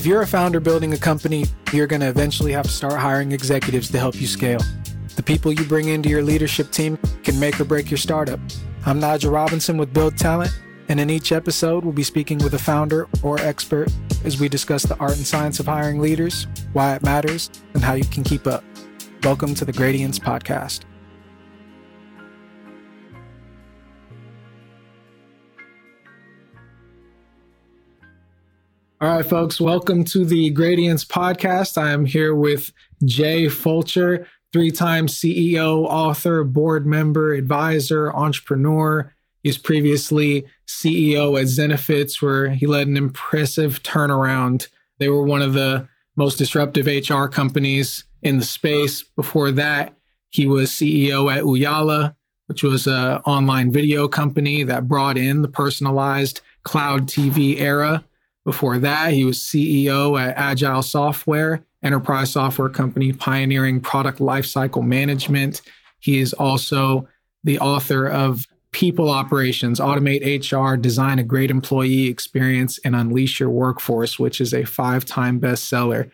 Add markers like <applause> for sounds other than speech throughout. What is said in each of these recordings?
If you're a founder building a company, you're going to eventually have to start hiring executives to help you scale. The people you bring into your leadership team can make or break your startup. I'm Nigel Robinson with Build Talent, and in each episode, we'll be speaking with a founder or expert as we discuss the art and science of hiring leaders, why it matters, and how you can keep up. Welcome to the Gradience Podcast. All right, folks, welcome to the Gradience podcast. I am here with Jay Fulcher, three time CEO, author, board member, advisor, entrepreneur. He's previously CEO at Zenefits, where he led an impressive turnaround. They were one of the most disruptive HR companies in the space. Before that, he was CEO at Ooyala, which was an online video company that brought in the personalized cloud TV era before that, he was CEO at Agile Software, enterprise software company pioneering product lifecycle management. He is also the author of People Operations, Automate HR, Design a Great Employee Experience, and Unleash Your Workforce, which is a five time bestseller,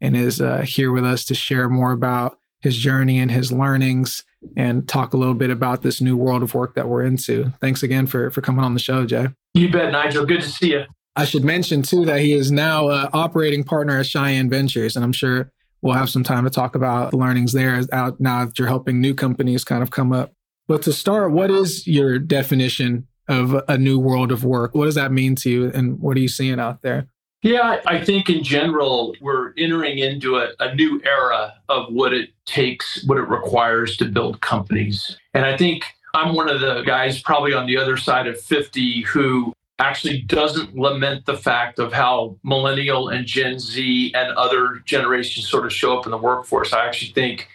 and is uh, here with us to share more about his journey and his learnings and talk a little bit about this new world of work that we're into. Thanks again for, for coming on the show, Jay. You bet, Nigel. Good to see you. I should mention too that he is now an operating partner at Cheyenne Ventures, and I'm sure we'll have some time to talk about the learnings there out now that you're helping new companies kind of come up. But to start, what is your definition of a new world of work? What does that mean to you, and what are you seeing out there? Yeah, I think in general, we're entering into a, a, new era of what it takes, what it requires to build companies. And I think I'm one of the guys probably on the other side of 50 who actually doesn't lament the fact of how millennial and Gen Z and other generations sort of show up in the workforce. I actually think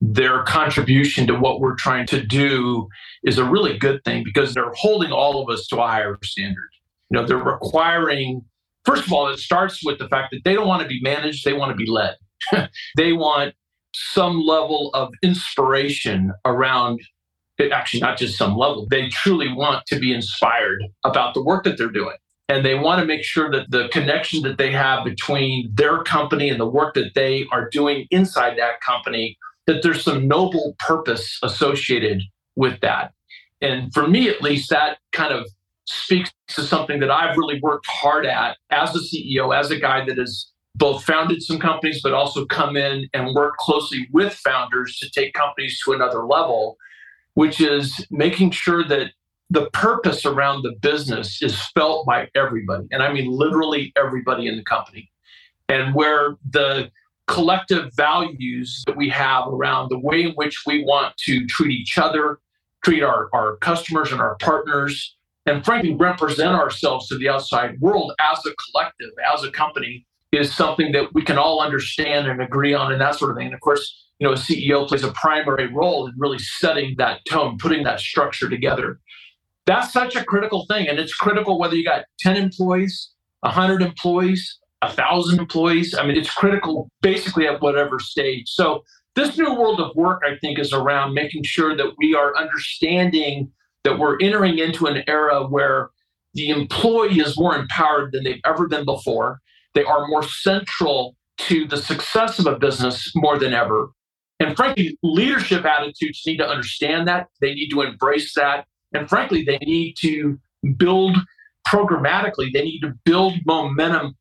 their contribution to what we're trying to do is a really good thing because they're holding all of us to a higher standard. You know, they're requiring, first of all, it starts with the fact that they don't want to be managed, they want to be led. <laughs> they want some level of inspiration around actually not just some level, they truly want to be inspired about the work that they're doing. And they want to make sure that the connection that they have between their company and the work that they are doing inside that company, that there's some noble purpose associated with that. And for me, at least, that kind of speaks to something that I've really worked hard at as a CEO, as a guy that has both founded some companies, but also come in and work closely with founders to take companies to another level which is making sure that the purpose around the business is felt by everybody. And I mean literally everybody in the company. And where the collective values that we have around the way in which we want to treat each other, treat our, our customers and our partners, and frankly represent ourselves to the outside world as a collective, as a company, is something that we can all understand and agree on and that sort of thing. And of course, you know, a CEO plays a primary role in really setting that tone, putting that structure together. That's such a critical thing. And it's critical whether you got 10 employees, 100 employees, 1,000 employees. I mean, it's critical basically at whatever stage. So, this new world of work, I think, is around making sure that we are understanding that we're entering into an era where the employee is more empowered than they've ever been before. They are more central to the success of a business more than ever. And frankly, leadership attitudes need to understand that. They need to embrace that. And frankly, they need to build programmatically, they need to build momentum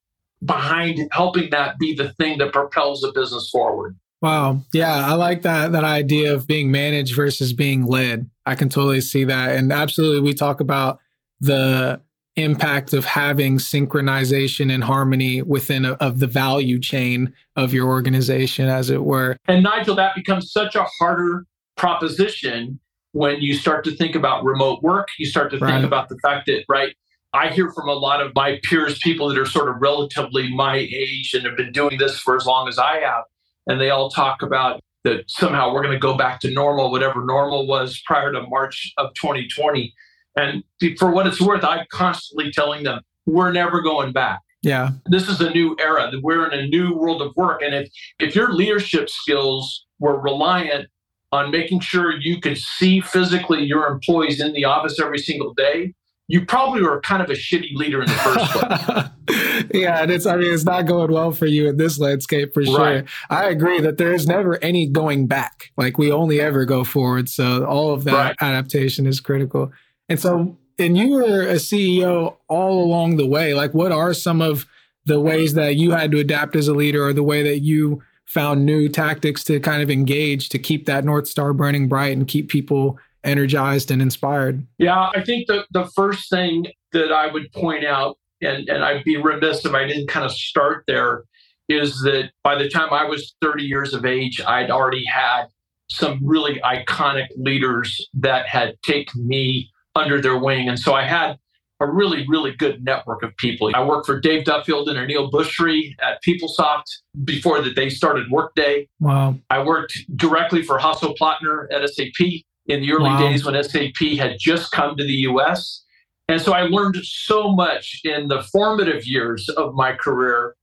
behind helping that be the thing that propels the business forward. Wow. Yeah, I like that that idea of being managed versus being led. I can totally see that. And absolutely we talk about the impact of having synchronization and harmony within a, of the value chain of your organization as it were. And nigel that becomes such a harder proposition when you start to think about remote work. You start to right. think about the fact that right i hear from a lot of my peers people that are sort of relatively my age and have been doing this for as long as i have and they all talk about that somehow we're going to go back to normal whatever normal was prior to march of 2020 and for what it's worth, I'm constantly telling them, we're never going back. Yeah. This is a new era. We're in a new world of work. And if, if your leadership skills were reliant on making sure you could see physically your employees in the office every single day, you probably were kind of a shitty leader in the first place. <laughs> yeah, and it's I mean it's not going well for you in this landscape for sure. Right. I agree that there is never any going back. Like we only ever go forward. So all of that right. adaptation is critical. And so and you were a CEO all along the way. Like what are some of the ways that you had to adapt as a leader or the way that you found new tactics to kind of engage to keep that North Star burning bright and keep people energized and inspired? Yeah, I think the, the first thing that I would point out, and, and I'd be remiss if I didn't kind of start there, is that by the time I was 30 years of age, I'd already had some really iconic leaders that had taken me under their wing. And so I had a really, really good network of people. I worked for Dave Duffield and Aneel Bhusri at PeopleSoft before that they started Workday. Wow. I worked directly for Hasso Plattner at SAP in the early wow. days when SAP had just come to the US. And so I learned so much in the formative years of my career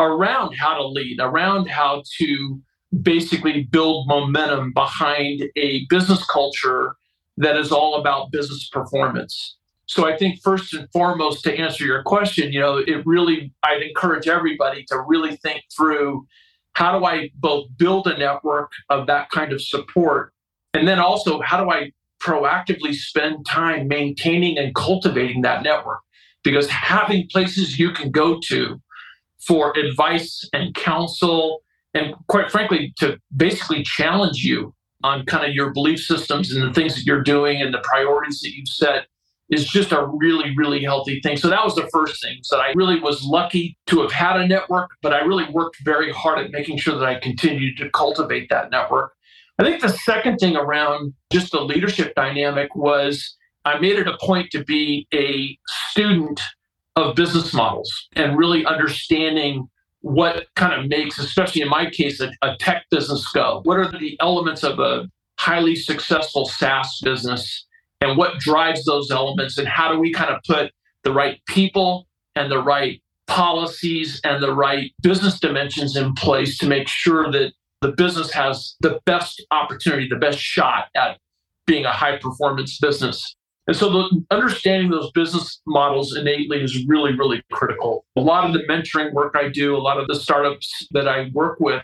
around how to lead, around how to basically build momentum behind a business culture that is all about business performance. So I think first and foremost, to answer your question, you know, it really, I'd encourage everybody to really think through how do I both build a network of that kind of support? And then also, how do I proactively spend time maintaining and cultivating that network? Because having places you can go to for advice and counsel, and quite frankly, to basically challenge you on kind of your belief systems and the things that you're doing and the priorities that you've set is just a really, really healthy thing. So that was the first thing. So I really was lucky to have had a network, but I really worked very hard at making sure that I continued to cultivate that network. I think the second thing around just the leadership dynamic was I made it a point to be a student of business models and really understanding what kind of makes, especially in my case, a, a tech business go. What are the elements of a highly successful SaaS business and what drives those elements? And how do we kind of put the right people and the right policies and the right business dimensions in place to make sure that the business has the best opportunity, the best shot at being a high performance business. And so the, understanding those business models innately is really, really critical. A lot of the mentoring work I do, a lot of the startups that I work with,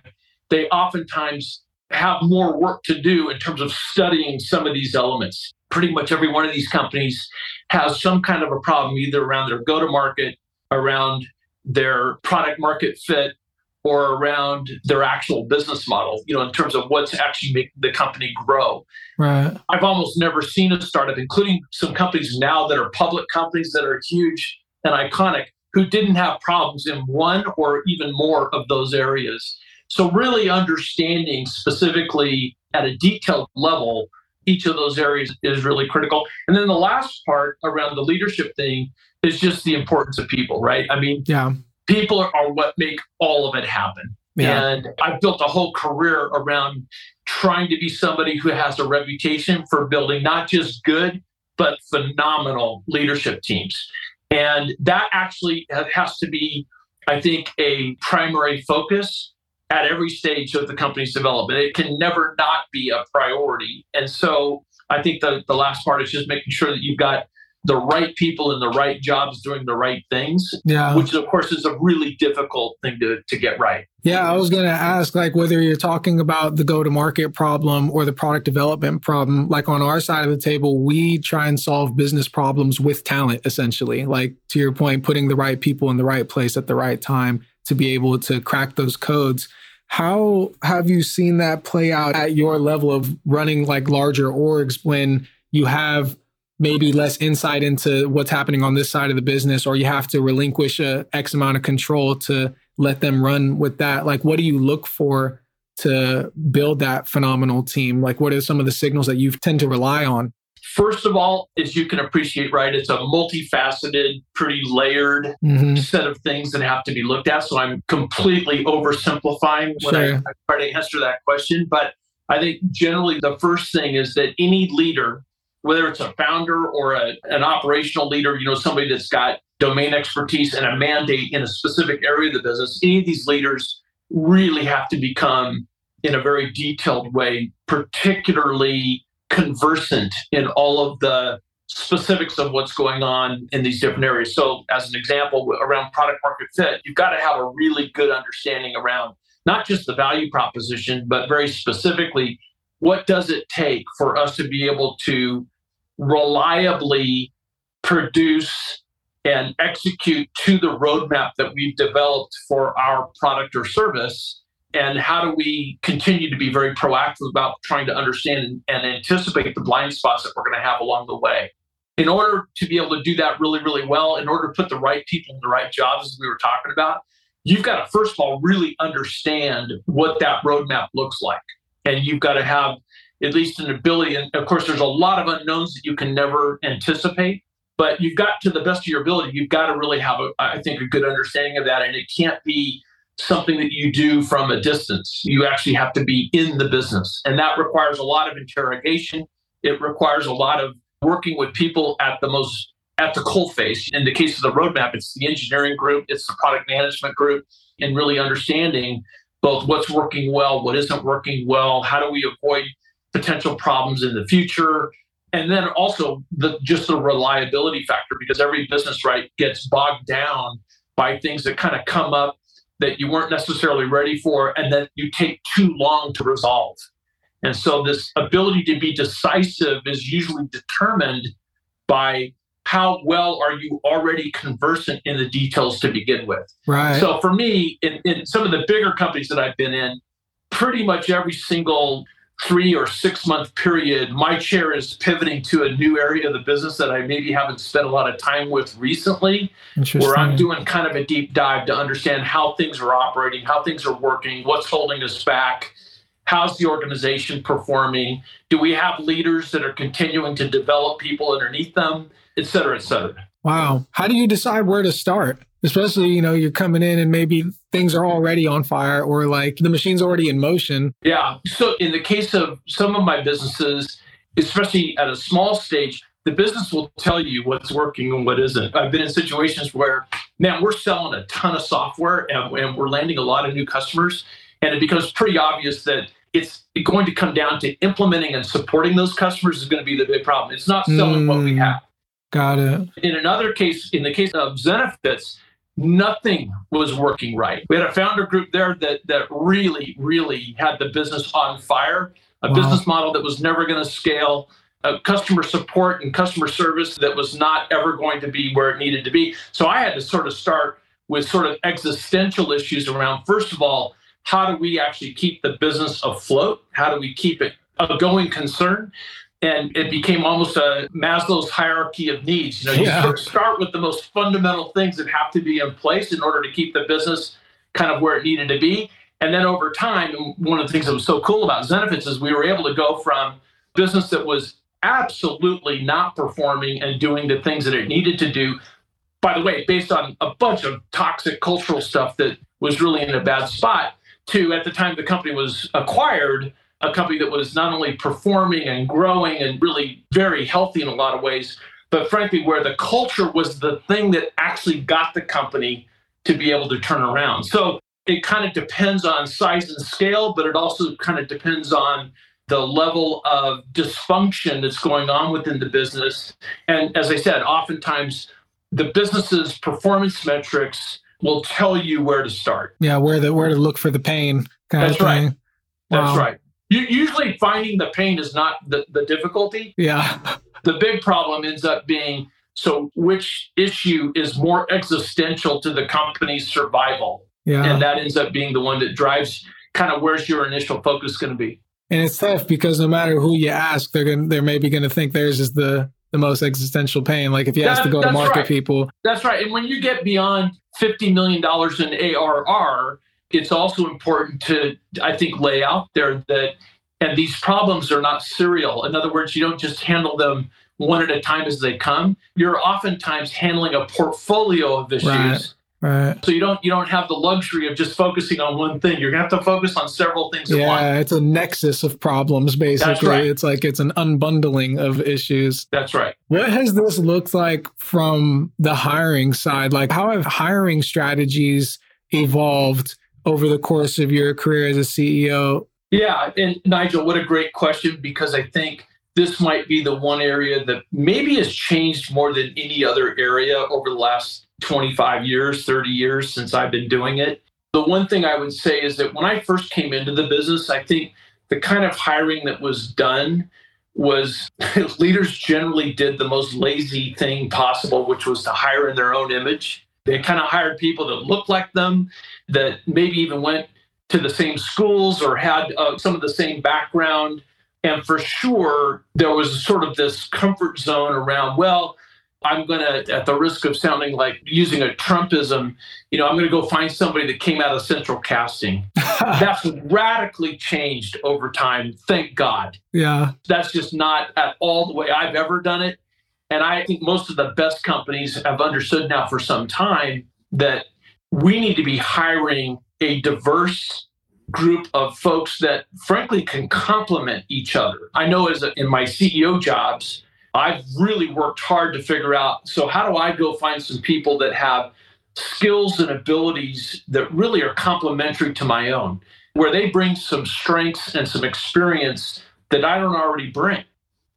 they oftentimes have more work to do in terms of studying some of these elements. Pretty much every one of these companies has some kind of a problem, either around their go to market, around their product market fit, or around their actual business model, you know, in terms of what's actually making the company grow. Right. I've almost never seen a startup, including some companies now that are public companies that are huge and iconic, who didn't have problems in one or even more of those areas. So, really understanding specifically at a detailed level each of those areas is really critical. And then the last part around the leadership thing is just the importance of people, right? I mean, yeah people are what make all of it happen. Yeah. And I've built a whole career around trying to be somebody who has a reputation for building not just good, but phenomenal leadership teams. And that actually has to be, I think, a primary focus at every stage of the company's development. It can never not be a priority. And so I think the, the last part is just making sure that you've got the right people in the right jobs doing the right things. Yeah. Which of course is a really difficult thing to, to get right. Yeah, I was gonna ask like whether you're talking about the go-to-market problem or the product development problem. Like on our side of the table, we try and solve business problems with talent, essentially. Like to your point, putting the right people in the right place at the right time to be able to crack those codes. How have you seen that play out at your level of running like larger orgs when you have maybe less insight into what's happening on this side of the business or you have to relinquish a x amount of control to let them run with that. Like what do you look for to build that phenomenal team? Like what are some of the signals that you tend to rely on? First of all as you can appreciate right it's a multifaceted pretty layered mm-hmm. set of things that have to be looked at. So i'm completely oversimplifying when sure. I, I try to answer that question. But i think generally the first thing is that any leader whether it's a founder or a, an operational leader, you know, somebody that's got domain expertise and a mandate in a specific area of the business, any of these leaders really have to become, in a very detailed way, particularly conversant in all of the specifics of what's going on in these different areas. So, as an example, around product market fit, you've got to have a really good understanding around not just the value proposition, but very specifically, what does it take for us to be able to reliably produce and execute to the roadmap that we've developed for our product or service? And how do we continue to be very proactive about trying to understand and anticipate the blind spots that we're going to have along the way? In order to be able to do that really, really well, in order to put the right people in the right jobs, as we were talking about, you've got to, first of all, really understand what that roadmap looks like. And you've got to have at least an ability. And of course, there's a lot of unknowns that you can never anticipate but you've got to the best of your ability you've got to really have a, I think a good understanding of that and it can't be something that you do from a distance you actually have to be in the business and that requires a lot of interrogation it requires a lot of working with people at the most at the coal face in the case of the roadmap it's the engineering group it's the product management group and really understanding both what's working well what isn't working well how do we avoid potential problems in the future? And then also the just the reliability factor because every business right gets bogged down by things that kind of come up that you weren't necessarily ready for and that you take too long to resolve. And so this ability to be decisive is usually determined by how well are you already conversant in the details to begin with? Right. So for me in, in some of the bigger companies that i've been in pretty much every single three or six month period, my chair is pivoting to a new area of the business that I maybe haven't spent a lot of time with recently, where I'm doing kind of a deep dive to understand how things are operating, how things are working, what's holding us back, how's the organization performing, do we have leaders that are continuing to develop people underneath them, et cetera, et cetera. Wow. How do you decide where to start? Especially, you know, you're coming in and maybe things are already on fire or like the machine's already in motion. Yeah. So, in the case of some of my businesses, especially at a small stage, the business will tell you what's working and what isn't. I've been in situations where, man, we're selling a ton of software and, and we're landing a lot of new customers. And it becomes pretty obvious that it's going to come down to implementing and supporting those customers is going to be the big problem. It's not selling mm, what we mm. have. Got it. In another case, in the case of Zenefits, nothing was working right. We had a founder group there that that really, really had the business on fire, a wow. business model that was never going to scale, a customer support and customer service that was not ever going to be where it needed to be. So I had to sort of start with sort of existential issues around first of all, how do we actually keep the business afloat? How do we keep it a going concern? And it became almost a Maslow's hierarchy of needs. You know, you yeah. start with the most fundamental things that have to be in place in order to keep the business kind of where it needed to be. And then over time, one of the things that was so cool about Zenefits is we were able to go from business that was absolutely not performing and doing the things that it needed to do. By the way, based on a bunch of toxic cultural stuff that was really in a bad spot, to at the time the company was acquired, a company that was not only performing and growing and really very healthy in a lot of ways, but frankly, where the culture was the thing that actually got the company to be able to turn around. So it kind of depends on size and scale, but it also kind of depends on the level of dysfunction that's going on within the business. And as I said, oftentimes the business's performance metrics will tell you where to start. Yeah, where the where to look for the pain. That's right. That's wow. Right usually finding the pain is not the, the difficulty. Yeah. The big problem ends up being so which issue is more existential to the company's survival? Yeah. And that ends up being the one that drives kind of where's your initial focus going to be. And it's tough because no matter who you ask, they're going they're maybe going to think theirs is the the most existential pain. Like if you that, ask to go to market right. people. That's right. And when you get beyond $50 million in ARR, it's also important to, I think, lay out there that, and these problems are not serial. In other words, you don't just handle them one at a time as they come. You're oftentimes handling a portfolio of issues. Right. Right. So you don't you don't have the luxury of just focusing on one thing. You're gonna have to focus on several things. Yeah, it's a nexus of problems. Basically, right. it's like it's an unbundling of issues. That's right. What has this looked like from the hiring side? Like, how have hiring strategies evolved over the course of your career as a CEO? Yeah, and Nigel, what a great question because I think this might be the one area that maybe has changed more than any other area over the last 25 years, 30 years since I've been doing it. The one thing I would say is that when I first came into the business, I think the kind of hiring that was done was <laughs> leaders generally did the most lazy thing possible, which was to hire in their own image. They kind of hired people that looked like them, that maybe even went to the same schools or had uh, some of the same background. And for sure, there was sort of this comfort zone around, well, I'm going to, at the risk of sounding like using a Trumpism, you know, I'm going to go find somebody that came out of central casting. <laughs> That's radically changed over time. Thank God. Yeah. That's just not at all the way I've ever done it. And I think most of the best companies have understood now for some time that we need to be hiring a diverse group of folks that frankly can complement each other. I know as a, in my CEO jobs, I've really worked hard to figure out so how do I go find some people that have skills and abilities that really are complementary to my own, where they bring some strengths and some experience that I don't already bring.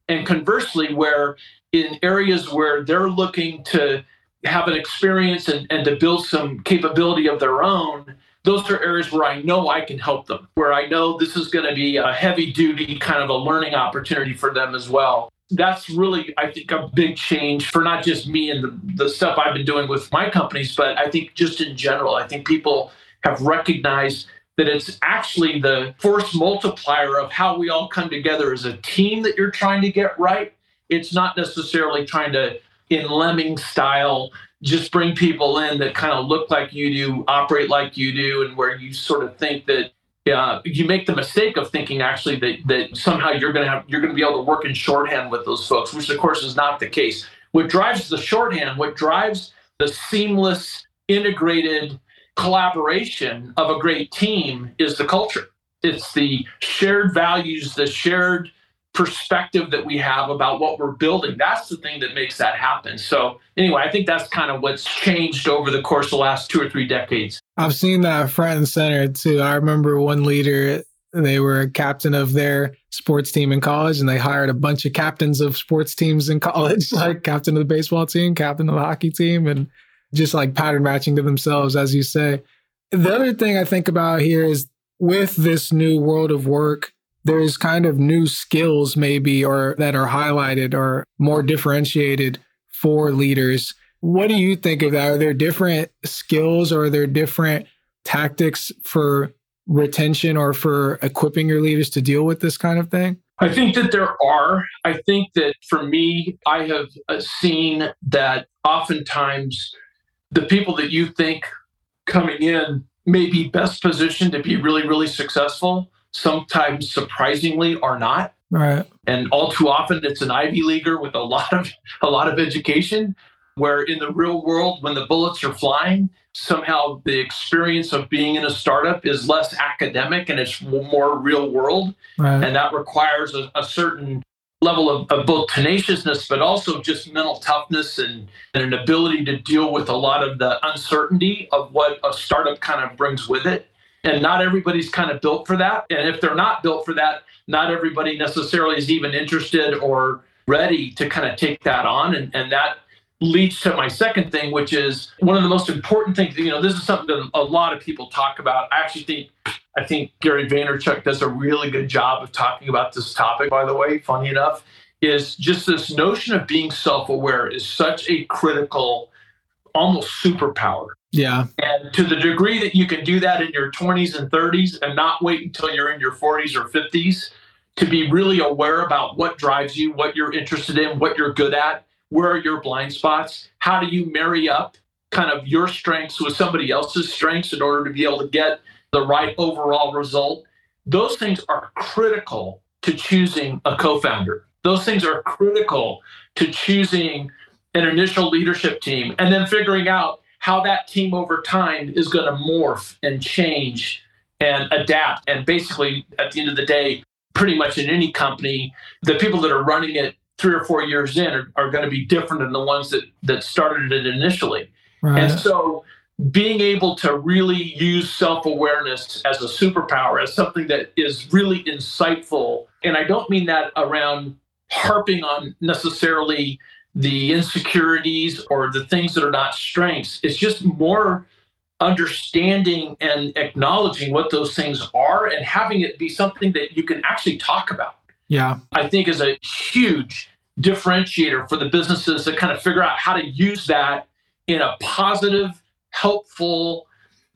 And conversely, where in areas where they're looking to have an experience and, and to build some capability of their own, those are areas where I know I can help them, where I know this is going to be a heavy duty kind of a learning opportunity for them as well. That's really, I think, a big change for not just me and the, the stuff I've been doing with my companies, but I think just in general, I think people have recognized that it's actually the force multiplier of how we all come together as a team that you're trying to get right. It's not necessarily trying to, in lemming style, just bring people in that kind of look like you do, operate like you do, and where you sort of think that uh, you make the mistake of thinking actually that that somehow you're going to have you're going to be able to work in shorthand with those folks, which of course is not the case. What drives the shorthand, what drives the seamless, integrated collaboration of a great team is the culture. It's the shared values, the shared perspective that we have about what we're building. That's the thing that makes that happen. So, anyway, I think that's kind of what's changed over the course of the last two or three decades. I've seen that front and center too. I remember one leader, they were a captain of their sports team in college, and they hired a bunch of captains of sports teams in <laughs> college, like captain of the baseball team, captain of the hockey team, and just like pattern matching to themselves, as you say. The other thing I think about here is with this new world of work, there's kind of new skills maybe or that are highlighted or more differentiated for leaders. What do you think of that? Are there different skills or are there different tactics for retention or for equipping your leaders to deal with this kind of thing? I think that there are. I think that for me, I have uh, seen that oftentimes the people that you think coming in may be best positioned to be really, really successful sometimes surprisingly are not. Right. And all too often it's an Ivy leaguer with a lot of a lot of education where in the real world when the bullets are flying somehow the experience of being in a startup is less academic and it's more real world right. and that requires a, a certain level of, of, both tenaciousness but also just mental toughness and, and an ability to deal with a lot of the uncertainty of what a startup kind of brings with it and not everybody's kind of built for that. And if they're not built for that, not everybody necessarily is even interested or ready to kind of take that on. And, and that leads to my second thing, which is one of the most important things. You know, this is something that a lot of people talk about. I actually think I think Gary Vaynerchuk does a really good job of talking about this topic, by the way, funny enough, is just this notion of being self-aware is such a critical, almost superpower. Yeah. And to the degree that you can do that in your 20s and 30s and not wait until you're in your 40s or 50s to be really aware about what drives you, what you're interested in, what you're good at, where are your blind spots, how do you marry up kind of your strengths with somebody else's strengths in order to be able to get the right overall result. Those things are critical to choosing a co founder. Those things are critical to choosing an initial leadership team and then figuring out how that team over time is going to morph and change and adapt. And basically, at the end of the day, pretty much in any company, the people that are running it three or four years in are, are going to be different than the ones that that started it initially. Right. And so being able to really use self-awareness as a superpower as something that is really insightful and i don't mean that around harping on necessarily the insecurities or the things that are not strengths. It's just more understanding and acknowledging what those things are and having it be something that you can actually talk about. Yeah. I think is a huge differentiator for the businesses to kind of figure out how to use that in a positive, helpful,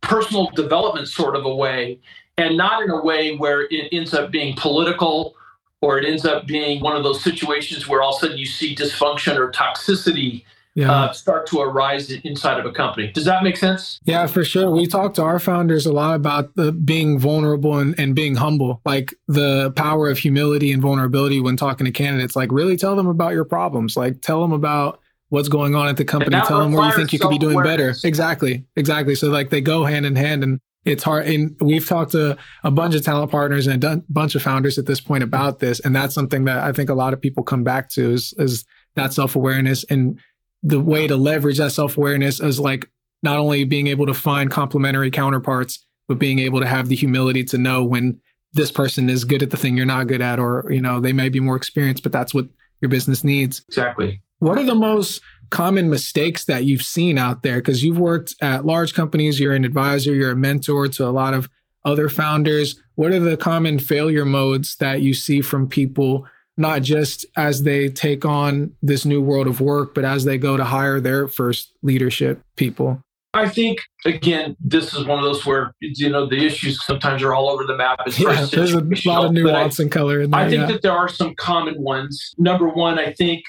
personal development sort of a way and not in a way where it ends up being political or it ends up being one of those situations where all of a sudden you see dysfunction or toxicity yeah. uh, start to arise inside of a company. Does that make sense? Yeah, for sure. We talk to our founders a lot about the being vulnerable and, and being humble, like the power of humility and vulnerability when talking to candidates. Like, really tell them about your problems. Like, tell them about what's going on at the company. Tell them where you think you could be doing better. Exactly. Exactly. So, like, they go hand in hand. And it's hard. And we've talked to a bunch of talent partners and a bunch of founders at this point about this. And that's something that I think a lot of people come back to is, is that self awareness and the way to leverage that self awareness is like not only being able to find complementary counterparts, but being able to have the humility to know when this person is good at the thing you're not good at, or, you know, they may be more experienced, but that's what your business needs. Exactly. What are the most common mistakes that you've seen out there? Because you've worked at large companies, you're an advisor, you're a mentor to a lot of other founders. What are the common failure modes that you see from people, not just as they take on this new world of work, but as they go to hire their first leadership people? I think again, this is one of those where you know the issues sometimes are all over the map. It's yeah, there's a lot of nuance I, and color in there. I think yeah. that there are some common ones. Number one, I think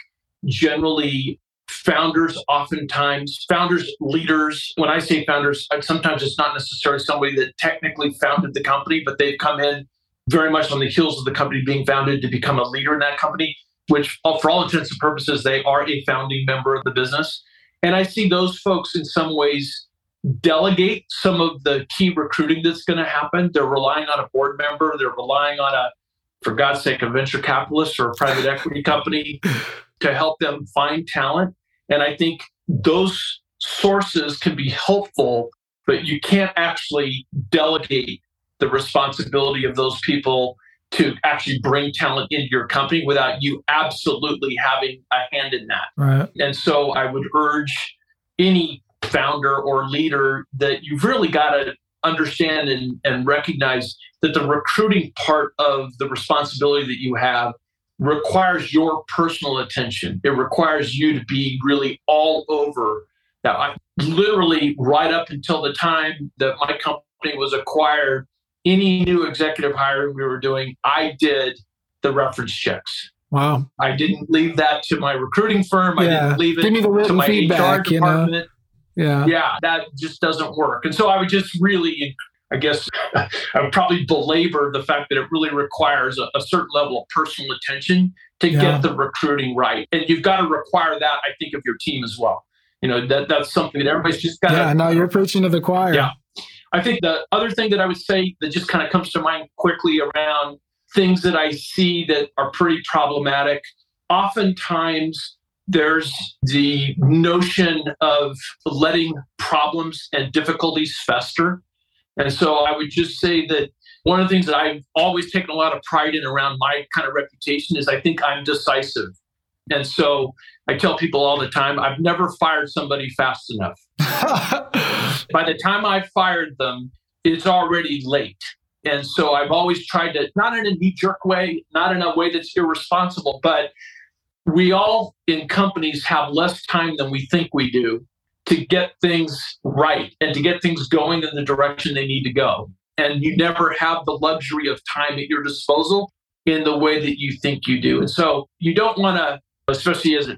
generally founders oftentimes founders leaders. When i say founders sometimes it's not necessarily somebody that technically founded the company but they've come in very much on the heels of the company being founded to become a leader in that company which uh, for all intents and purposes they are a founding member of the business. And i see those folks in some ways delegate some of the key recruiting that's going to happen. They're relying on a board member. They're relying on a for god's sake a venture capitalist or a private equity company <laughs> to help them find talent. And I think those sources can be helpful, but you can't actually delegate the responsibility of those people to actually bring talent into your company without you absolutely having a hand in that. Right. And so I would urge any founder or leader that you've really got to understand and, and recognize that the recruiting part of the responsibility that you have requires your personal attention. It requires you to be really all over that. I literally right up until the time that my company was acquired, any new executive hiring we were doing, I did the reference checks. Wow. I didn't leave that to my recruiting firm. Yeah. I didn't leave it Give me the to my feedback, HR department. You know? Yeah. Yeah, that just doesn't work. And so I would just really I guess <laughs> I would probably belabor the fact that it really requires a, a certain level of personal attention to yeah. get the recruiting right. And you've got to require that, I think, of your team as well. You know, that that's something that everybody's just got Yeah, no, you're preaching to the choir. Yeah. I think the other thing that I would say that just kind of comes to mind quickly around things that I see that are pretty problematic. Oftentimes, there's the notion of letting problems and difficulties fester and so I would just say that one of the things that I've always taken a lot of pride in around my kind of reputation is I think I'm decisive. And so I tell people all the time, I've never fired somebody fast enough. <laughs> By the time I fired them, it's already late. And so I've always tried to, not in a knee jerk way, not in a way that's irresponsible, but we all in companies have less time than we think we do to get things right and to get things going in the direction they need to go. And you never have the luxury of time at your disposal in the way that you think you do. And so you don't want to, especially as,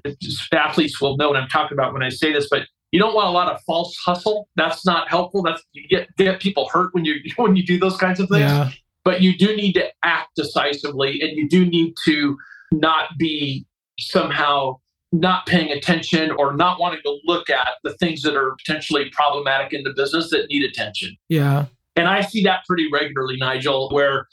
athletes will know what I'm talking about when I say this, but you don't want a lot of false hustle. That's not helpful. That's you get get people hurt when you <laughs> when you do those kinds of things. Yeah. But you do need to act decisively, and you do need to not be somehow not paying attention or not wanting to look at the things that are potentially problematic in the business that need attention. Yeah. And I see that pretty regularly, Nigel, where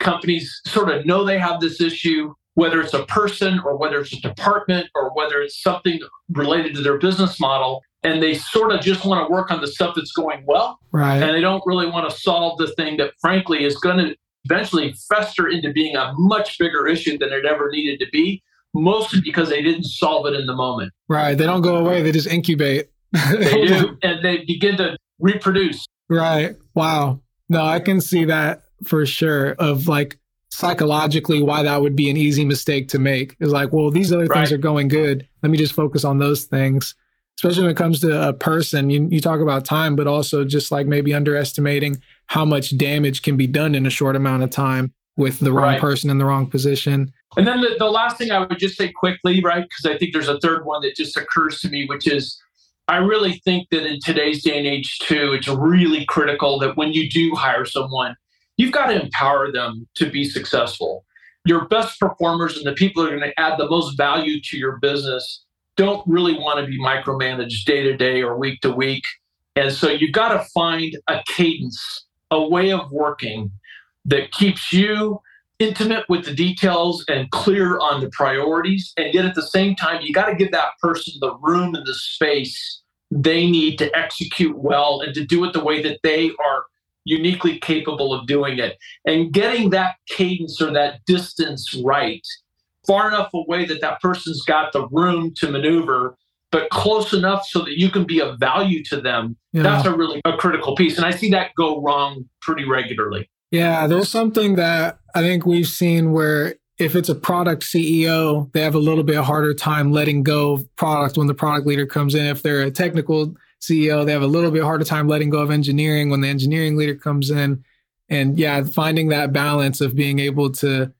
companies sort of know they have this issue, whether it's a person or whether it's a department or whether it's something related to their business model. And they sort of just want to work on the stuff that's going well. Right. And they don't really want to solve the thing that, frankly, is going to eventually fester into being a much bigger issue than it ever needed to be mostly because they didn't solve it in the moment. Right. They don't go away, they just incubate. they <laughs> do. And they begin to reproduce. Right. Wow. No, I can see that for sure of like psychologically why that would be an easy mistake to make is like, well, these other right. things are going good. Let me just focus on those things. Especially when it comes to a person, you, you talk about time, but also just like maybe underestimating how much damage can be done in a short amount of time with the wrong right. person in the wrong position. And then the, the last thing I would just say quickly, right? Because I think there's a third one that just occurs to me, which is I really think that in today's day and age, too, it's really critical that when you do hire someone, you've got to empower them to be successful. Your best performers and the people that are going to add the most value to your business don't really want to be micromanaged day to day or week to week. And so you've got to find a cadence, a way of working that keeps you intimate with the details and clear on the priorities. And yet at the same time, you got to give that person the room and the space they need to execute well and to do it the way that they are uniquely capable of doing it. And getting that cadence or that distance right, far enough away that that person's got the room to maneuver, but close enough so that you can be of value to them. Yeah. That's a really a critical piece. And I see that go wrong pretty regularly. Yeah, there's something that I think we've seen where if it's a product CEO, they have a little bit harder time letting go of product when the product leader comes in. If they're a technical CEO, they have a little bit harder time letting go of engineering when the engineering leader comes in. And yeah, finding that balance of being able to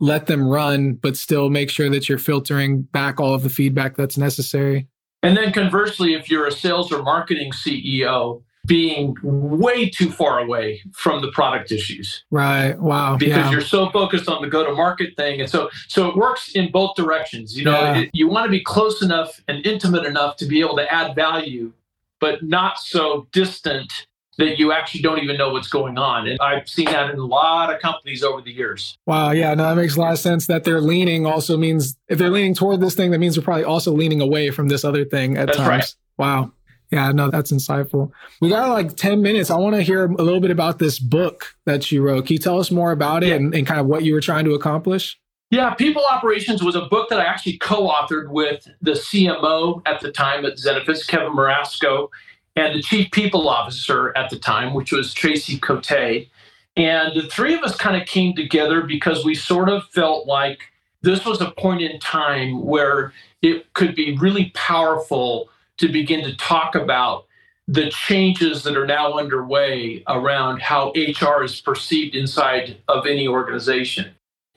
let them run, but still make sure that you're filtering back all of the feedback that's necessary. And then conversely, if you're a sales or marketing CEO, being way too far away from the product issues. Right. Wow. Because yeah. you're so focused on the go to market thing. And so so it works in both directions. You know, yeah. it, you want to be close enough and intimate enough to be able to add value, but not so distant that you actually don't even know what's going on. And I've seen that in a lot of companies over the years. Wow. Yeah. No, that makes a lot of sense that they're leaning also means if they're leaning toward this thing, that means they're probably also leaning away from this other thing at That's times. Right. Wow. Yeah, no, that's insightful. We got like 10 minutes. I want to hear a little bit about this book that you wrote. Can you tell us more about it yeah. and, and kind of what you were trying to accomplish? Yeah, People Operations was a book that I actually co authored with the CMO at the time at Zenefits, Kevin Marasco, and the Chief People Officer at the time, which was Tracy Cote. And the three of us kind of came together because we sort of felt like this was a point in time where it could be really powerful to begin to talk about the changes that are now underway around how HR is perceived inside of any organization.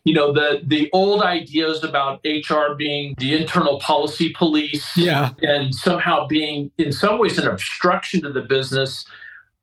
You know, the the old ideas about HR being the internal policy police yeah. and somehow being in some ways an obstruction to the business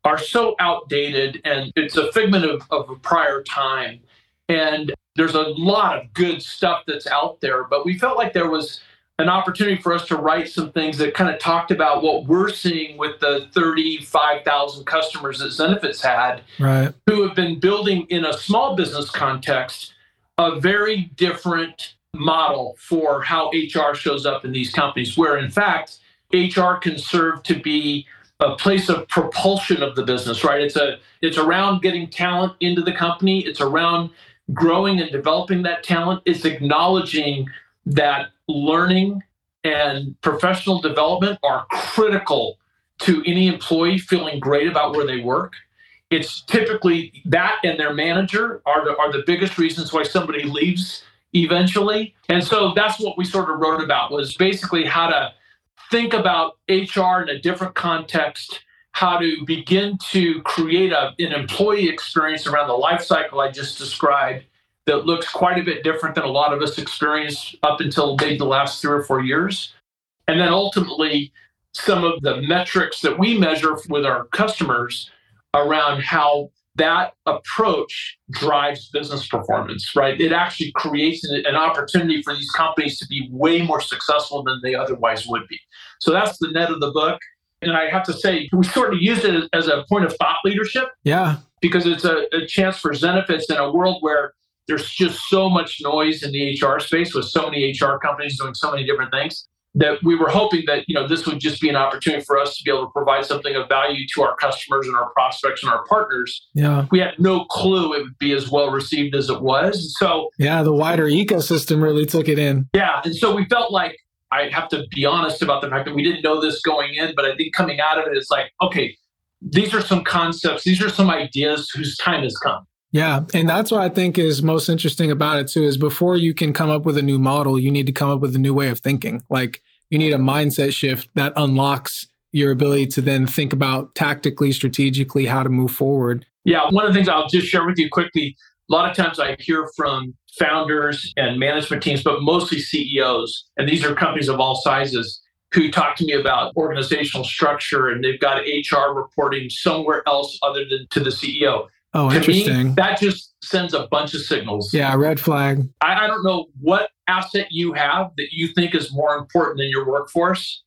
are so outdated and it's a figment of, of a prior time. And there's a lot of good stuff that's out there, but we felt like there was an opportunity for us to write some things that kind of talked about what we're seeing with the 35,000 customers that Zenefits had, right. who have been building in a small business context a very different model for how HR shows up in these companies, where in fact, HR can serve to be a place of propulsion of the business, right? It's a it's around getting talent into the company. It's around growing and developing that talent. It's acknowledging that learning and professional development are critical to any employee feeling great about where they work. It's typically that and their manager are the, are the biggest reasons why somebody leaves eventually. And so that's what we sort of wrote about was basically how to think about HR in a different context, how to begin to create a, an employee experience around the life cycle I just described that looks quite a bit different than a lot of us experienced up until maybe the last three or four years. And then ultimately, some of the metrics that we measure with our customers around how that approach drives business performance, right? It actually creates an opportunity for these companies to be way more successful than they otherwise would be. So that's the net of the book. And I have to say, we sort of use it as a point of thought leadership. Yeah. Because it's a, a chance for Zenefits in a world where there's just so much noise in the HR space with so many HR companies doing so many different things that we were hoping that you know this would just be an opportunity for us to be able to provide something of value to our customers and our prospects and our partners. Yeah. We had no clue it would be as well received as it was. So yeah, the wider ecosystem really took it in. Yeah. And so we felt like I have to be honest about the fact that we didn't know this going in, but I think coming out of it, it's like, okay, these are some concepts, these are some ideas whose time has come. Yeah. And that's what I think is most interesting about it too, is before you can come up with a new model, you need to come up with a new way of thinking. Like you need a mindset shift that unlocks your ability to then think about tactically, strategically how to move forward. Yeah. One of the things I'll just share with you quickly. A lot of times I hear from founders and management teams, but mostly CEOs, and these are companies of all sizes who talk to me about organizational structure and they've got HR reporting somewhere else other than to the CEO. Oh, to interesting. Me, that just sends a bunch of signals. Yeah, red flag. I, I, don't know what asset you have that you think is more important than your workforce,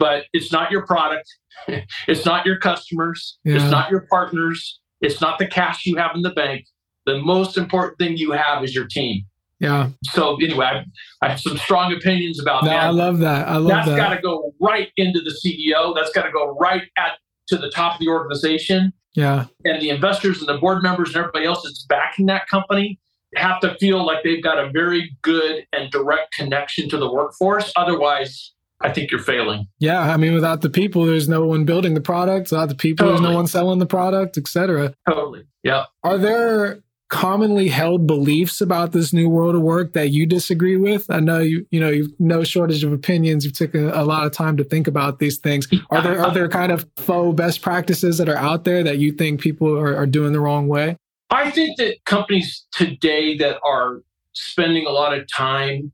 but it's not your product. <laughs> it's not your customers. Yeah. It's not your partners. It's not the cash you have in the bank. The most important thing you have is your team. Yeah. So anyway, I, I have some strong opinions about no, that. I love that. I love that's that. That's got to go right into the CEO. That's got to go right at to the top of the organization. Yeah. And the investors and the board members and everybody else that's backing that company have to feel like they've got a very good and direct connection to the workforce. Otherwise, I think you're failing. Yeah, I mean, without the people, there's no one building the product. Without the people, totally. there's no one selling the product, etc. Totally. Yeah. Are there commonly held beliefs about this new world of work that you disagree with? I know you, you know, you've no shortage of opinions. You've taken a lot of time to think about these things. Are there are there kind of faux best practices that are out there that you think people are, are doing the wrong way? I think that companies today that are spending a lot of time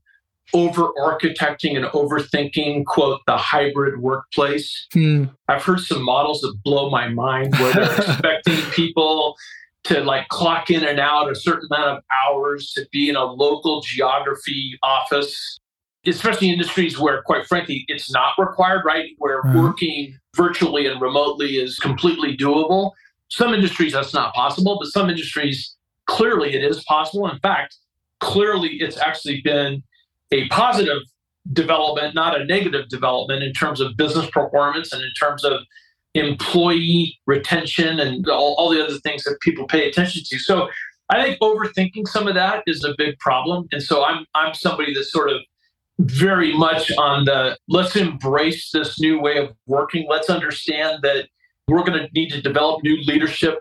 over architecting and overthinking, quote, the hybrid workplace. Hmm. I've heard some models that blow my mind where they're <laughs> expecting people to like clock in and out a certain amount of hours to be in a local geography office especially industries where quite frankly it's not required right? Where mm-hmm. working virtually and remotely is completely doable. Some industries that's not possible but some industries clearly it is possible. In fact clearly it's actually been a positive development not a negative development in terms of business performance and in terms of employee retention and all, all the other things that people pay attention to. So I think overthinking some of that is a big problem. And so I'm I'm somebody that's sort of very much on the let's embrace this new way of working. Let's understand that we're going to need to develop new leadership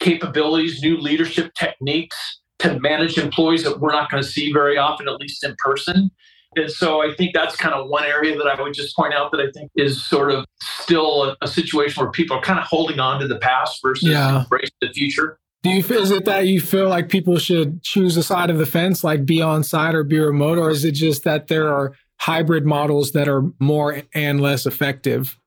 capabilities, new leadership techniques to manage employees that we're not going to see very often, at least in person. And so I think that's kind of one area that I would just point out that I think is sort of still a, a situation where people are kind of holding on to the past versus yeah. embrace the future. Do you feel, is it that you feel like people should choose a side of the fence, like be on site or be remote, or is it just that there are hybrid models that are more and less effective?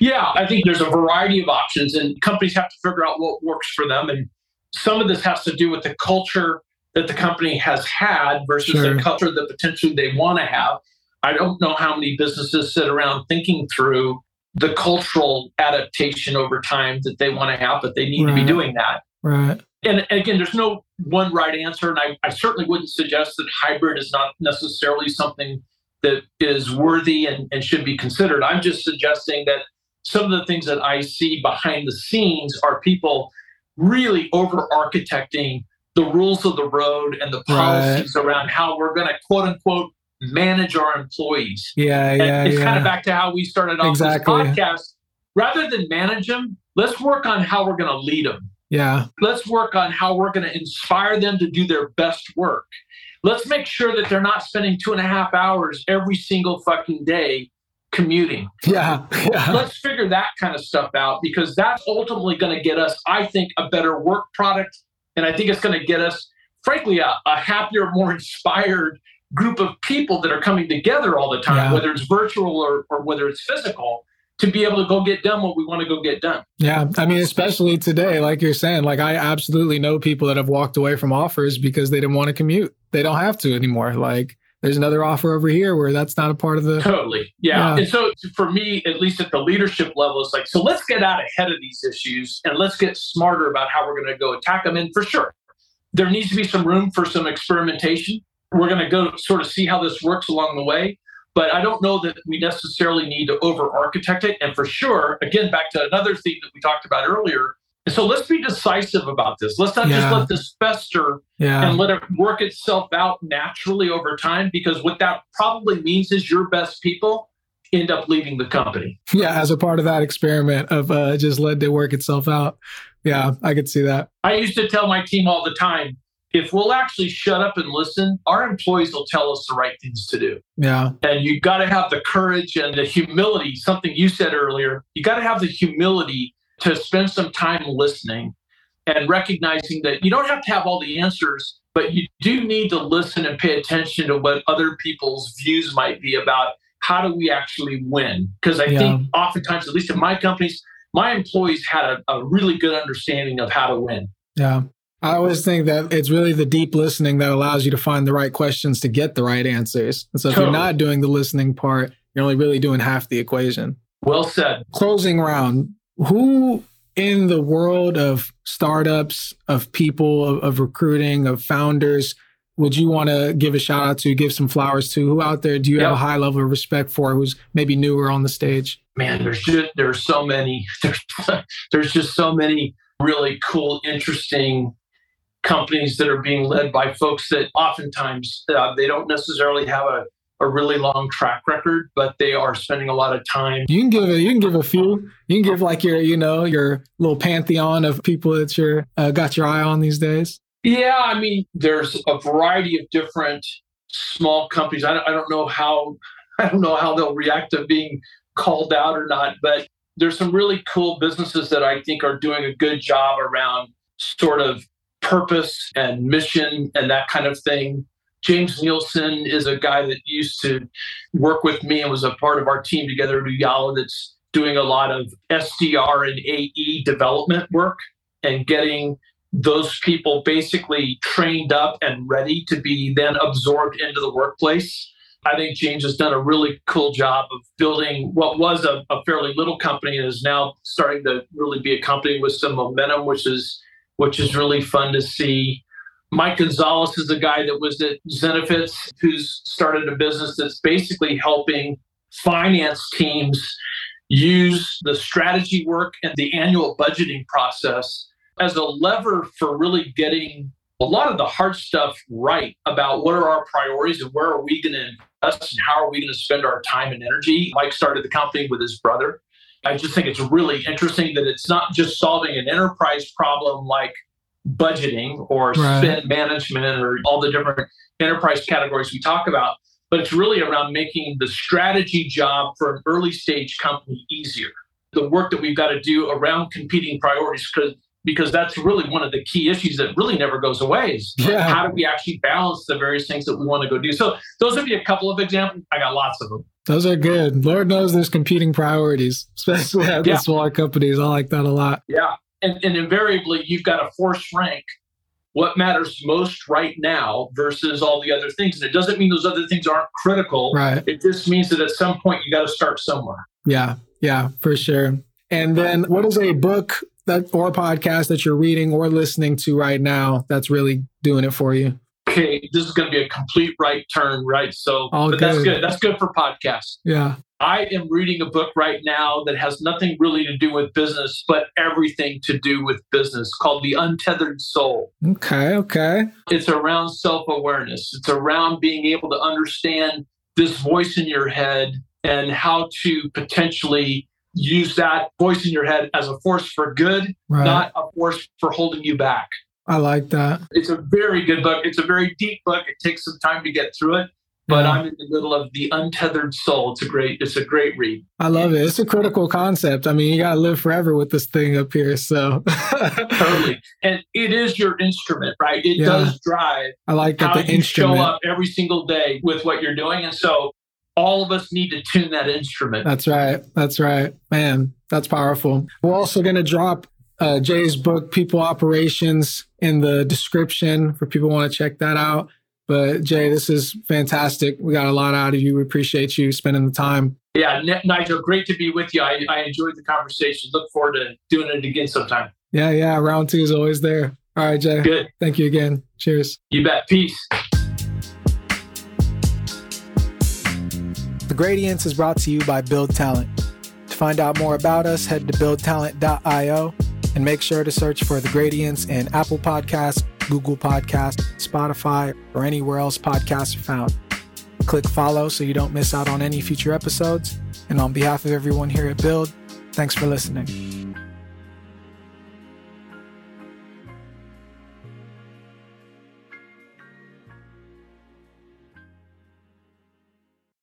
Yeah, I think there's a variety of options, and companies have to figure out what works for them. And some of this has to do with the culture that the company has had versus sure. the culture that potentially they want to have. I don't know how many businesses sit around thinking through the cultural adaptation over time that they want to have, but they need right. to be doing that. Right. And again, there's no one right answer. And I, I certainly wouldn't suggest that hybrid is not necessarily something that is worthy and, and should be considered. I'm just suggesting that some of the things that I see behind the scenes are people really over architecting the rules of the road and the policies right. around how we're going to quote unquote manage our employees. Yeah, and yeah. It's yeah. kind of back to how we started off exactly. this podcast. Rather than manage them, let's work on how we're going to lead them. Yeah. Let's work on how we're going to inspire them to do their best work. Let's make sure that they're not spending two and a half hours every single fucking day commuting. Yeah. yeah. Let's figure that kind of stuff out because that's ultimately going to get us, I think, a better work product and I think it's going to get us, frankly, a, a, happier, more <laughs> inspired group of people that are coming together all the time, yeah. whether it's virtual or, or whether it's physical to be able to go get done what we want to go get done. Yeah. I mean, especially today, like you're saying, like I absolutely know people that have walked away from offers because they didn't want to commute. They don't have to anymore. Like there's another offer over here where that's not a part of the totally yeah. yeah. and so for me at least at the leadership level it's like so let's get out ahead of these issues and let's get smarter about how we're going to go attack them and for sure there needs to be some room for some experimentation we're going to go sort of see how this works along the way but I don't know that we necessarily need to over architect it. And for sure, again, back to another theme that we talked about earlier. So let's be decisive about this. Let's not yeah. just let this fester yeah. and let it work itself out naturally over time, because what that probably means is your best people end up leaving the company. Yeah, as a part of that experiment of uh, just let it work itself out. Yeah, I could see that. I used to tell my team all the time if we'll actually shut up and listen, our employees will tell us the right things to do. Yeah. And you got to have the courage and the humility, something you said earlier. You got to have the humility to spend some time listening and recognizing that you don't have to have all the answers, but you do need to listen and pay attention to what other people's views might be about how do we actually win? Because I yeah. think oftentimes, at least in my companies, my employees had a, a really good understanding of how to win. Yeah. I always think that it's really the deep listening that allows you to find the right questions to get the right answers. And so if totally. you're not doing the listening part, you're only really doing half the equation. Well said. Closing round. Who in the world of startups, of people, of, of recruiting, of founders, would you want to give a shout out to, give some flowers to? Who out there do you yep. have a high level of respect for who's maybe newer on the stage? Man, there's just, there's so many. <laughs> There's, there's just so many really cool, interesting companies that are being led by folks that oftentimes uh, they don't necessarily have a, a really long track record, but they are spending a lot of time. You can give a, you can give a few. You can give like your you know your little pantheon of people that you're uh, got your eye on these days. Yeah, I mean, there's a variety of different small companies. I don't, I don't know how <laughs> I don't know how they'll react to being called out or not, but there's some really cool businesses that I think are doing a good job around sort of purpose and mission and that kind of thing. James Nielsen is a guy that used to work with me and was a part of our team together at Ooyala that's doing a lot of SDR and AE development work and getting those people basically trained up and ready to be then absorbed into the workplace. I think James has done a really cool job of building what was a, a fairly little company and is now starting to really be a company with some momentum, which is which is really fun to see. Mike Gonzalez is a guy that was at Zenefits, who's started a business that's basically helping finance teams use the strategy work and the annual budgeting process as a lever for really getting a lot of the hard stuff right about what are our priorities and where are we going to invest and how are we going to spend our time and energy. Mike started the company with his brother. I just think it's really interesting that it's not just solving an enterprise problem like budgeting or right. spend management or all the different enterprise categories we talk about, but it's really around making the strategy job for an early stage company easier. The work that we've got to do around competing priorities, because because that's really one of the key issues that really never goes away is yeah. how do we actually balance the various things that we want to go do so those would be a couple of examples i got lots of them those are good lord knows there's competing priorities <laughs> especially at yeah. the smaller companies i like that a lot yeah and, and invariably you've got to force rank what matters most right now versus all the other things and it doesn't mean those other things aren't critical right it just means that at some point you got to start somewhere yeah yeah for sure and then what is a book that or podcast that you're reading or listening to right now that's really doing it for you? Okay, this is going to be a complete right turn, right? So, All but good. that's good. That's good for podcasts. Yeah. I am reading a book right now that has nothing really to do with business, but everything to do with business called The Untethered Soul. Okay, okay. It's around self awareness, it's around being able to understand this voice in your head and how to potentially use that voice in your head as a force for good, right. not a force for holding you back. I like that. It's a very good book. It's a very deep book. It takes some time to get through it, but yeah. I'm in the middle of the untethered soul. It's a great, it's a great read. I love it. It's a critical concept. I mean, you got to live forever with this thing up here. So <laughs> totally, and it is your instrument, right? It yeah. does drive. I like that. How the you instrument. show up every single day with what you're doing, and so all of us need to tune that instrument. That's right. That's right. Man, that's powerful. We're also going to drop uh, Jay's book, People Operations, in the description for people who want to check that out. But Jay, this is fantastic. We got a lot out of you. We appreciate you spending the time. Yeah, Nigel, great to be with you. I, I enjoyed the conversation. Look forward to doing it again sometime. Yeah, yeah. Round two is always there. All right, Jay. Good. Thank you again. Cheers. You bet. Peace. The Gradience is brought to you by Build Talent. To find out more about us, head to buildtalent.io and make sure to search for The Gradience in Apple Podcasts, Google Podcast, Spotify, or anywhere else podcasts are found. Click follow so you don't miss out on any future episodes. And on behalf of everyone here at Build, thanks for listening.